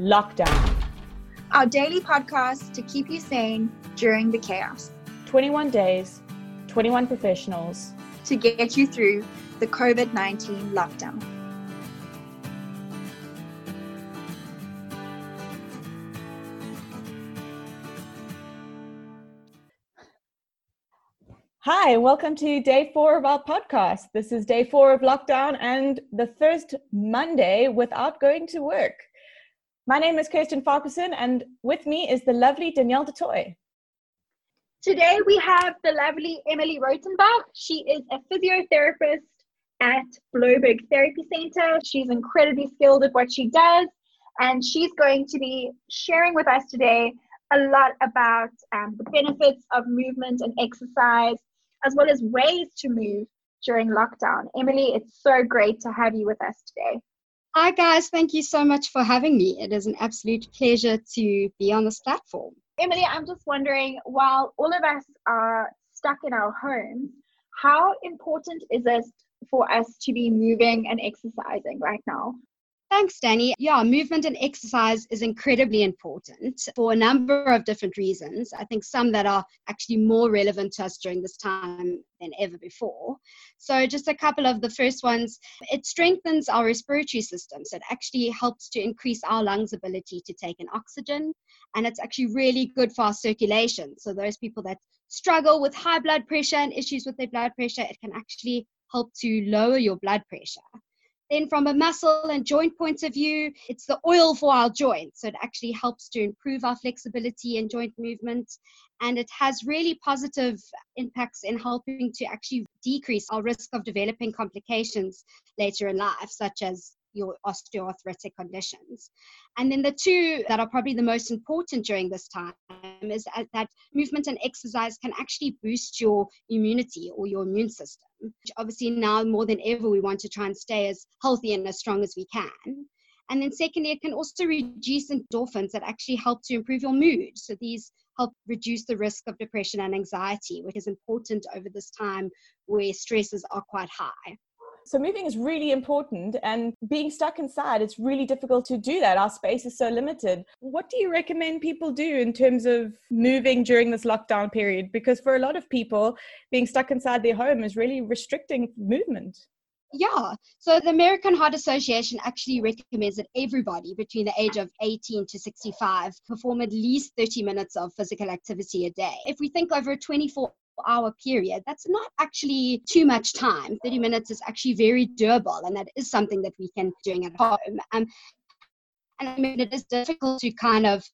Lockdown. Our daily podcast to keep you sane during the chaos. 21 days, 21 professionals to get you through the COVID 19 lockdown. Hi, welcome to day four of our podcast. This is day four of lockdown and the first Monday without going to work. My name is Kirsten Farquharson, and with me is the lovely Danielle DeToy. Today we have the lovely Emily Rotenbach. She is a physiotherapist at Bloberg Therapy Center. She's incredibly skilled at what she does, and she's going to be sharing with us today a lot about um, the benefits of movement and exercise as well as ways to move during lockdown. Emily, it's so great to have you with us today. Hi, guys. Thank you so much for having me. It is an absolute pleasure to be on this platform. Emily, I'm just wondering while all of us are stuck in our homes, how important is it for us to be moving and exercising right now? Thanks, Danny. Yeah, movement and exercise is incredibly important for a number of different reasons. I think some that are actually more relevant to us during this time than ever before. So, just a couple of the first ones it strengthens our respiratory system. So, it actually helps to increase our lungs' ability to take in oxygen, and it's actually really good for our circulation. So, those people that struggle with high blood pressure and issues with their blood pressure, it can actually help to lower your blood pressure. Then, from a muscle and joint point of view, it's the oil for our joints. So, it actually helps to improve our flexibility and joint movement. And it has really positive impacts in helping to actually decrease our risk of developing complications later in life, such as your osteoarthritic conditions. And then the two that are probably the most important during this time is that movement and exercise can actually boost your immunity or your immune system. Which obviously, now more than ever, we want to try and stay as healthy and as strong as we can. And then, secondly, it can also reduce endorphins that actually help to improve your mood. So, these help reduce the risk of depression and anxiety, which is important over this time where stresses are quite high. So moving is really important and being stuck inside, it's really difficult to do that. Our space is so limited. What do you recommend people do in terms of moving during this lockdown period? Because for a lot of people, being stuck inside their home is really restricting movement. Yeah. So the American Heart Association actually recommends that everybody between the age of 18 to 65 perform at least 30 minutes of physical activity a day. If we think over a 24 hour period, that's not actually too much time. 30 minutes is actually very doable, and that is something that we can doing at home. Um, and I mean, it is difficult to kind of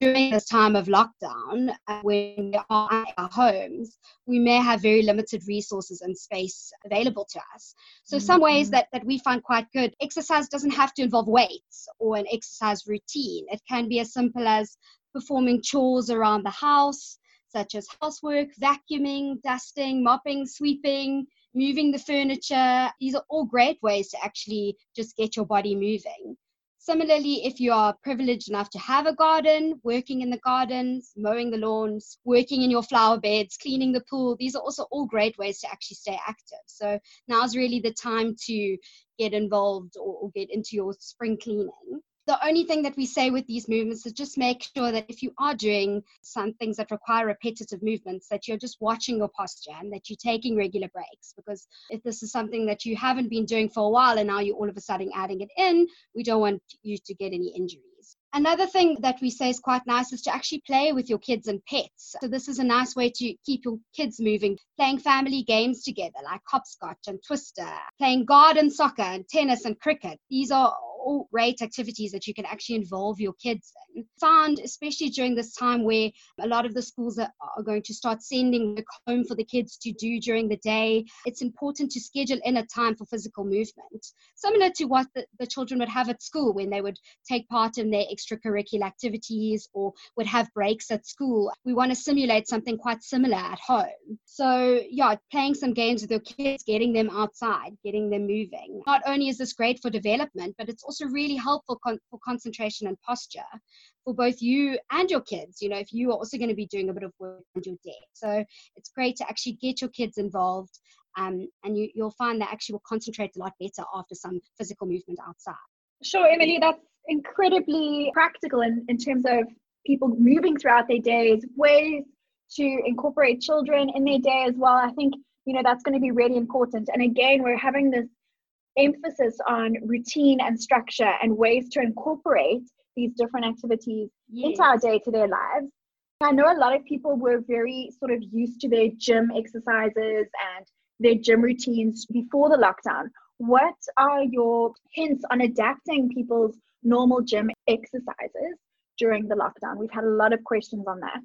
during this time of lockdown, uh, when we are at our homes, we may have very limited resources and space available to us. So, mm-hmm. some ways that, that we find quite good exercise doesn't have to involve weights or an exercise routine. It can be as simple as performing chores around the house, such as housework, vacuuming, dusting, mopping, sweeping, moving the furniture. These are all great ways to actually just get your body moving. Similarly, if you are privileged enough to have a garden, working in the gardens, mowing the lawns, working in your flower beds, cleaning the pool, these are also all great ways to actually stay active. So now's really the time to get involved or, get into your spring cleaning the only thing that we say with these movements is just make sure that if you are doing some things that require repetitive movements, that you're just watching your posture and that you're taking regular breaks. Because if this is something that you haven't been doing for a while and now you're all of a sudden adding it in, we don't want you to get any injuries. Another thing that we say is quite nice is to actually play with your kids and pets. So, this is a nice way to keep your kids moving, playing family games together like hopscotch and twister, playing garden soccer and tennis and cricket. These are all great activities that you can actually involve your kids in. Found, especially during this time where a lot of the schools are, going to start sending work home for the kids to do during the day, it's important to schedule in a time for physical movement, similar to what the, the children would have at school when they would take part in their extracurricular activities or would have breaks at school. We want to simulate something quite similar at home. So, yeah, playing some games with your kids, getting them outside, getting them moving. Not only is this great for development, but it's also really helpful con- for concentration and posture for both you and your kids. You know, if you are also going to be doing a bit of work on your deck. So it's great to actually get your kids involved um, and you, you'll find that actually will concentrate a lot better after some physical movement outside. Sure, Emily, that's incredibly practical in, in terms of people moving throughout their days, ways to incorporate children in their day as well. I think, you know, that's going to be really important. And again, we're having this emphasis on routine and structure and ways to incorporate these different activities yes. into our day to day lives. I know a lot of people were very sort of used to their gym exercises and their gym routines before the lockdown. What are your hints on adapting people's normal gym exercises during the lockdown? We've had a lot of questions on that.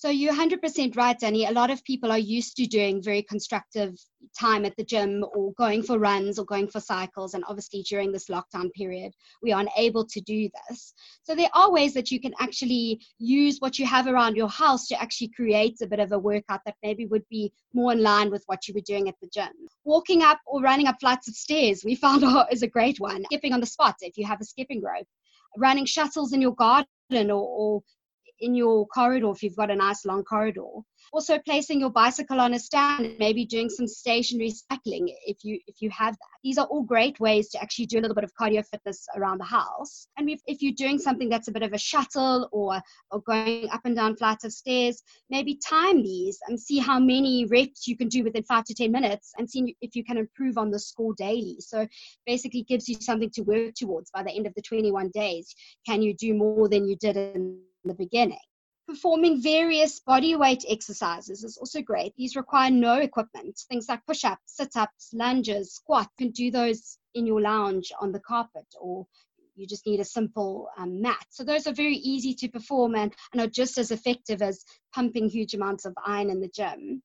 So you're 100% right, Danny. A lot of people are used to doing very constructive time at the gym or going for runs or going for cycles. And obviously, during this lockdown period, we are unable to do this. So there are ways that you can actually use what you have around your house to actually create a bit of a workout that maybe would be more in line with what you were doing at the gym. Walking up or running up flights of stairs, we found out is a great one. Skipping on the spot if you have a skipping rope. Running shuttles in your garden or, or in your corridor if you've got a nice long corridor. Also placing your bicycle on a stand, maybe doing some stationary cycling if you if you have that. These are all great ways to actually do a little bit of cardio fitness around the house. And if, if you're doing something that's a bit of a shuttle or or going up and down flights of stairs, maybe time these and see how many reps you can do within five to ten minutes and see if you can improve on the score daily. So basically gives you something to work towards by the end of the 21 days. Can you do more than you did in the beginning. Performing various body weight exercises is also great. These require no equipment, things like push ups, sit ups, lunges, squats. You can do those in your lounge on the carpet or you just need a simple um, mat. So those are very easy to perform and, and are just as effective as pumping huge amounts of iron in the gym.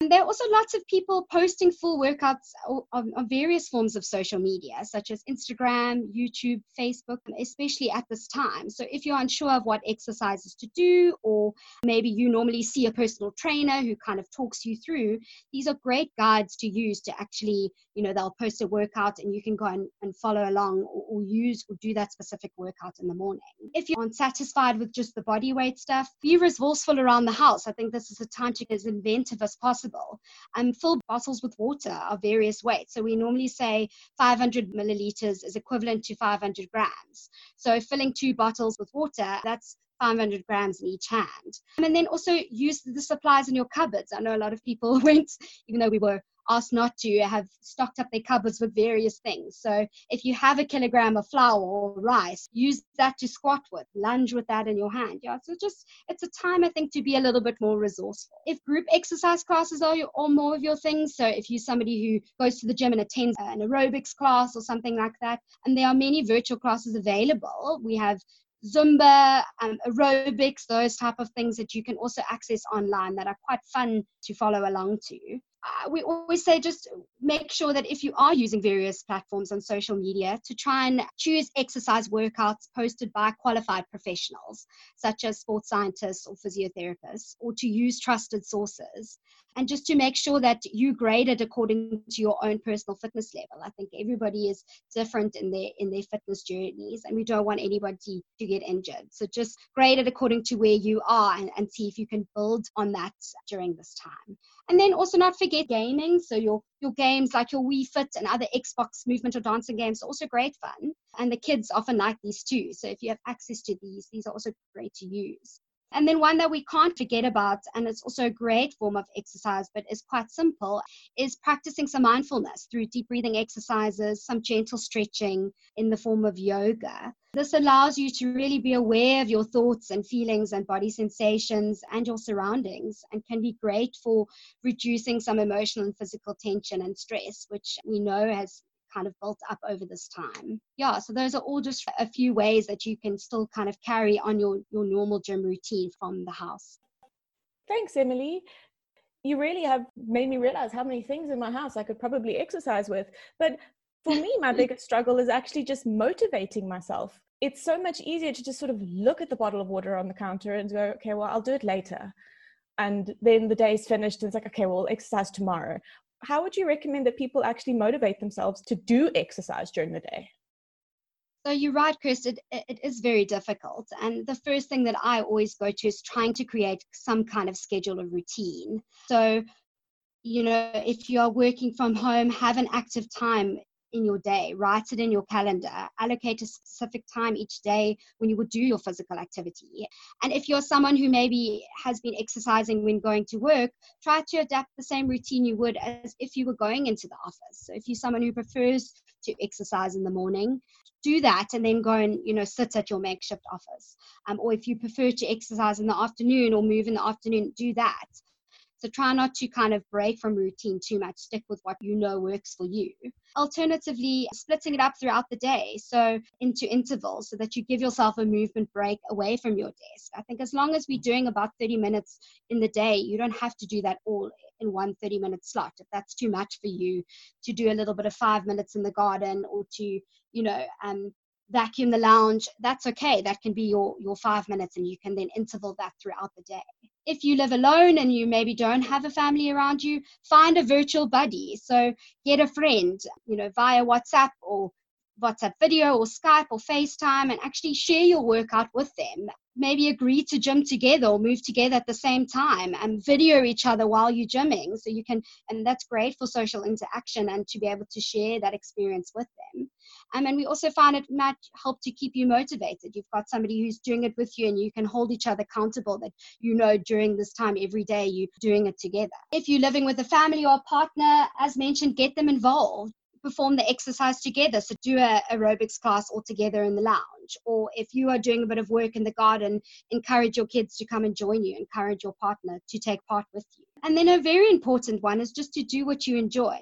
And there are also lots of people posting full workouts on, on, various forms of social media, such as Instagram, YouTube, Facebook, especially at this time. So if you're unsure of what exercises to do, or maybe you normally see a personal trainer who kind of talks you through, these are great guides to use to actually, you know, they'll post a workout and you can go and, and follow along or, or use or do that specific workout in the morning. If you aren't satisfied with just the body weight stuff, be resourceful around the house. I think this is a time to be as inventive as possible possible. Um, fill bottles with water of various weights. So we normally say 500 milliliters is equivalent to 500 grams. So filling two bottles with water, that's 500 grams in each hand. And then also use the supplies in your cupboards. I know a lot of people went, even though we were asked not to have stocked up their cupboards with various things. So if you have a kilogram of flour or rice, use that to squat with, lunge with that in your hand. Yeah, so just it's a time I think to be a little bit more resourceful. If group exercise classes are your, or more of your things, so if you're somebody who goes to the gym and attends an aerobics class or something like that, and there are many virtual classes available. We have Zumba, um, aerobics, those type of things that you can also access online that are quite fun to follow along to. Uh, we always say just make sure that if you are using various platforms on social media to try and choose exercise workouts posted by qualified professionals such as sports scientists or physiotherapists or to use trusted sources and just to make sure that you grade it according to your own personal fitness level i think everybody is different in their in their fitness journeys and we don't want anybody to get injured so just grade it according to where you are and, and see if you can build on that during this time and then also not forget gaming so your your games like your Wii Fit and other Xbox movement or dancing games are also great fun. And the kids often like these too. So if you have access to these, these are also great to use. And then one that we can't forget about, and it's also a great form of exercise, but is quite simple, is practicing some mindfulness through deep breathing exercises, some gentle stretching in the form of yoga. This allows you to really be aware of your thoughts and feelings and body sensations and your surroundings and can be great for reducing some emotional and physical tension and stress, which we know has kind of built up over this time. Yeah, so those are all just a few ways that you can still kind of carry on your, your normal gym routine from the house. Thanks, Emily. You really have made me realize how many things in my house I could probably exercise with. But for me, my biggest struggle is actually just motivating myself. It's so much easier to just sort of look at the bottle of water on the counter and go, okay, well, I'll do it later. And then the day's finished and it's like, okay, well, exercise tomorrow how would you recommend that people actually motivate themselves to do exercise during the day? So you're right, Chris. It, it is very difficult. And the first thing that I always go to is trying to create some kind of schedule or routine. So, you know, if you are working from home, have an active time in your day. Write it in your calendar. Allocate a specific time each day when you would do your physical activity. And if you're someone who maybe has been exercising when going to work, try to adapt the same routine you would as if you were going into the office. So if you're someone who prefers to exercise in the morning, do that and then go and you know sit at your makeshift office. Um, or if you prefer to exercise in the afternoon or move in the afternoon, do that. So try not to kind of break from routine too much. Stick with what you know works for you. Alternatively, splitting it up throughout the day, so into intervals, so that you give yourself a movement break away from your desk. I think as long as we're doing about 30 minutes in the day, you don't have to do that all in one 30 minute slot. If that's too much for you to do a little bit of five minutes in the garden or to, you know, um, vacuum the lounge, that's okay. That can be your, your five minutes and you can then interval that throughout the day. If you live alone and you maybe don't have a family around you, find a virtual buddy. So get a friend, you know, via WhatsApp or WhatsApp video or Skype or FaceTime and actually share your workout with them. Maybe agree to gym together or move together at the same time and video each other while you're gymming. So you can, and that's great for social interaction and to be able to share that experience with them. Um, and we also find it might help to keep you motivated. You've got somebody who's doing it with you and you can hold each other accountable that you know during this time every day you're doing it together. If you're living with a family or a partner, as mentioned, get them involved perform the exercise together. So do a aerobics class all together in the lounge. Or if you are doing a bit of work in the garden, encourage your kids to come and join you, encourage your partner to take part with you. And then a very important one is just to do what you enjoy.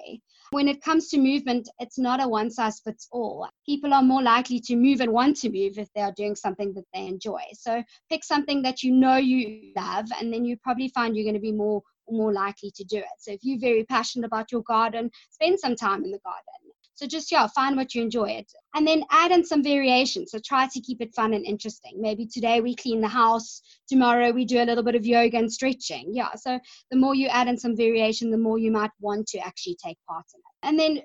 When it comes to movement, it's not a one size fits all. People are more likely to move and want to move if they are doing something that they enjoy. So pick something that you know you love, and then you probably find you're going to be more more likely to do it. So if you're very passionate about your garden, spend some time in the garden. So just yeah, find what you enjoy it. And then add in some variation. So try to keep it fun and interesting. Maybe today we clean the house, tomorrow we do a little bit of yoga and stretching. Yeah. So the more you add in some variation, the more you might want to actually take part in it. And then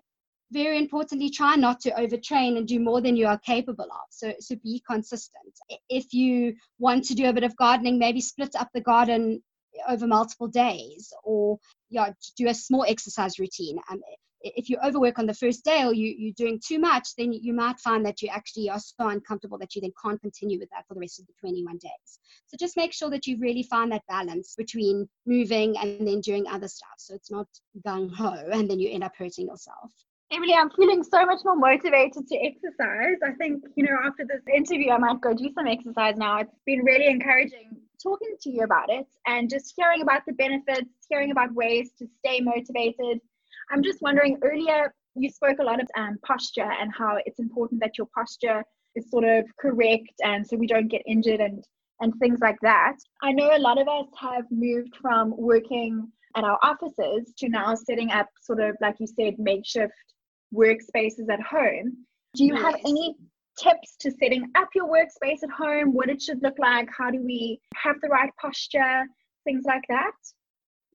very importantly, try not to overtrain and do more than you are capable of. So, so be consistent. If you want to do a bit of gardening, maybe split up the garden over multiple days or yeah, do a small exercise routine. Um, if you overwork on the first day or you, you're doing too much, then you might find that you actually are so uncomfortable that you then can't continue with that for the rest of the 21 days. So just make sure that you really find that balance between moving and then doing other stuff. So it's not gung ho and then you end up hurting yourself. Emily, I'm feeling so much more motivated to exercise. I think, you know, after this interview, I might go do some exercise now. It's been really encouraging talking to you about it and just hearing about the benefits, hearing about ways to stay motivated. I'm just wondering earlier, you spoke a lot of um, posture and how it's important that your posture is sort of correct and so we don't get injured and, and things like that. I know a lot of us have moved from working at our offices to now setting up sort of, like you said, makeshift workspaces at home. Do you yes. have any tips to setting up your workspace at home, what it should look like? How do we have the right posture? Things like that.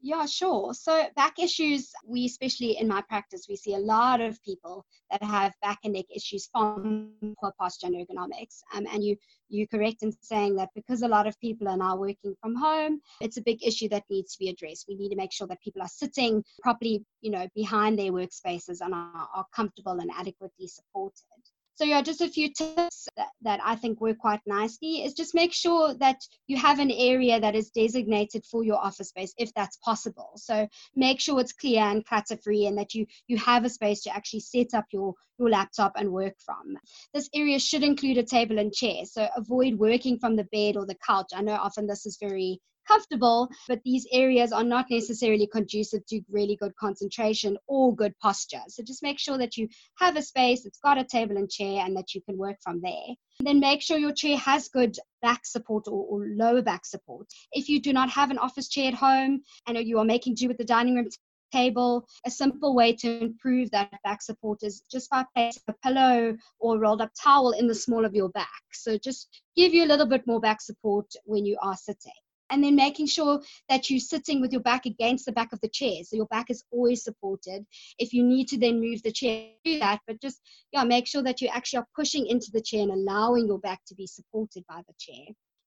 Yeah, sure. So back issues, we especially in my practice, we see a lot of people that have back and neck issues from poor posture and ergonomics. Um, and you you're correct in saying that because a lot of people are now working from home, it's a big issue that needs to be addressed. We need to make sure that people are sitting properly, you know, behind their workspaces and are, are comfortable and adequately supported. So yeah, just a few tips that, that I think work quite nicely is just make sure that you have an area that is designated for your office space if that's possible. So make sure it's clear and clutter free and that you you have a space to actually set up your your laptop and work from. This area should include a table and chair. So avoid working from the bed or the couch. I know often this is very comfortable, but these areas are not necessarily conducive to really good concentration or good posture. So just make sure that you have a space that's got a table and chair and that you can work from there. Then make sure your chair has good back support or, or lower back support. If you do not have an office chair at home and you are making do with the dining room table. A simple way to improve that back support is just by placing a pillow or rolled up towel in the small of your back. So just give you a little bit more back support when you are sitting and then making sure that you're sitting with your back against the back of the chair. So your back is always supported. If you need to then move the chair do that but just yeah make sure that you actually are pushing into the chair and allowing your back to be supported by the chair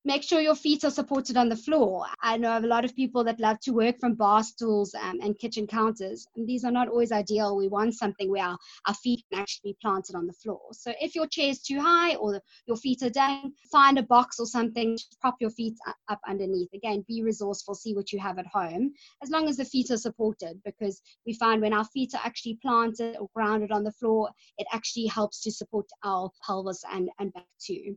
make sure your feet are supported on the floor. I know of a lot of people that love to work from bar stools um, and kitchen counters, and these are not always ideal. We want something where our, our feet can actually be planted on the floor. So if your chair is too high or your feet are down, find a box or something to prop your feet up underneath. Again, be resourceful, see what you have at home, as long as the feet are supported, because we find when our feet are actually planted or grounded on the floor, it actually helps to support our pelvis and, and back too.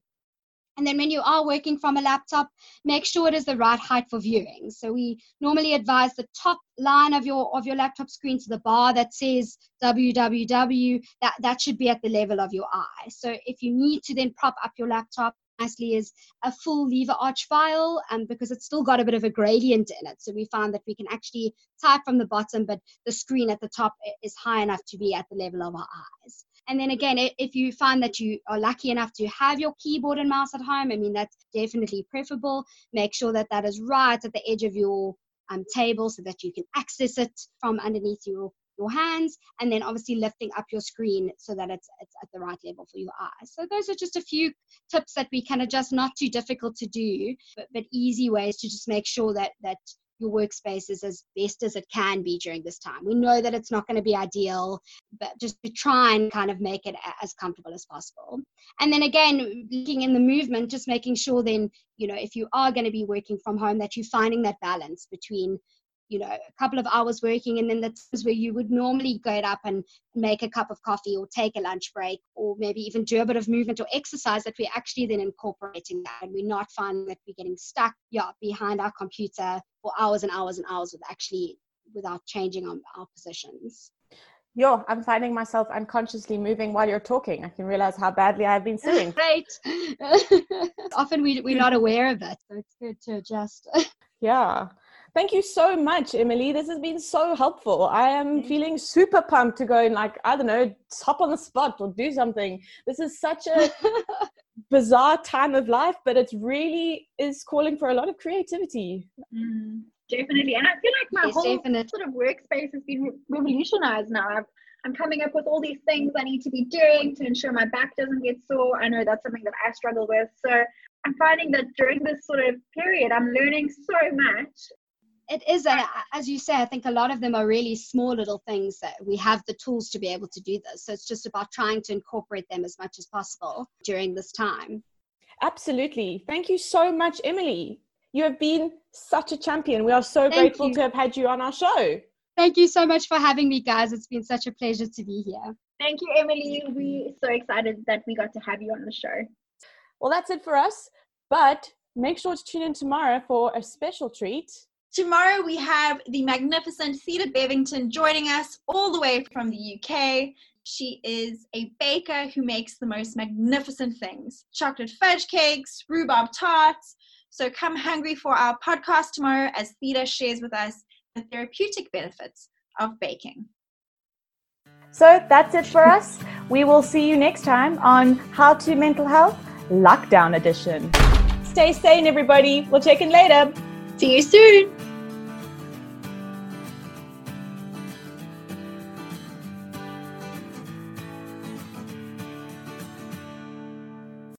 And then when you are working from a laptop, make sure it is the right height for viewing. So we normally advise the top line of your of your laptop screen to the bar that says www, that, that should be at the level of your eye. So if you need to then prop up your laptop nicely is a full lever arch file um, because it's still got a bit of a gradient in it. So we found that we can actually type from the bottom, but the screen at the top is high enough to be at the level of our eyes. And then again, if you find that you are lucky enough to have your keyboard and mouse at home, I mean, that's definitely preferable. Make sure that that is right at the edge of your um, table so that you can access it from underneath your your hands and then obviously lifting up your screen so that it's, it's at the right level for your eyes so those are just a few tips that we can adjust not too difficult to do but, but easy ways to just make sure that that your workspace is as best as it can be during this time. We know that it's not going to be ideal, but just to try and kind of make it as comfortable as possible. And then again, looking in the movement, just making sure then, you know, if you are going to be working from home, that you're finding that balance between you know a couple of hours working and then the times where you would normally get up and make a cup of coffee or take a lunch break or maybe even do a bit of movement or exercise that we're actually then incorporating that and we're not finding that we're getting stuck yeah behind our computer for hours and hours and hours with actually without changing our, our positions Yo, I'm finding myself unconsciously moving while you're talking. I can realize how badly I've been sitting. Right. Often we, we're not aware of it, so it's good to adjust. yeah. Thank you so much, Emily. This has been so helpful. I am feeling super pumped to go and like, I don't know, hop on the spot or do something. This is such a bizarre time of life, but it really is calling for a lot of creativity. Mm, definitely. And I feel like my yes, whole definitely. sort of workspace has been revolutionized now. I've, I'm coming up with all these things I need to be doing to ensure my back doesn't get sore. I know that's something that I struggle with. So I'm finding that during this sort of period, I'm learning so much it is and as you say i think a lot of them are really small little things that we have the tools to be able to do this. So it's just about trying to incorporate them as much as possible during this time. Absolutely. Thank you so much emily. You have been such a champion. We are so thank grateful you. to have had you on our show. Thank you so much for having me guys. It's been such a pleasure to be here. Thank you emily. We're so excited that we got to have you on the show. Well that's it for us but make sure to tune in tomorrow for a special treat Tomorrow we have the magnificent Theda Bevington joining us all the way from the UK. She is a baker who makes the most magnificent things chocolate fudge cakes, rhubarb tarts. So come hungry for our podcast tomorrow as Theda shares with us the therapeutic benefits of baking. So that's it for us. We will see you next time on How to Mental Health Lockdown Edition. Stay sane, everybody. We'll check in later. See you soon.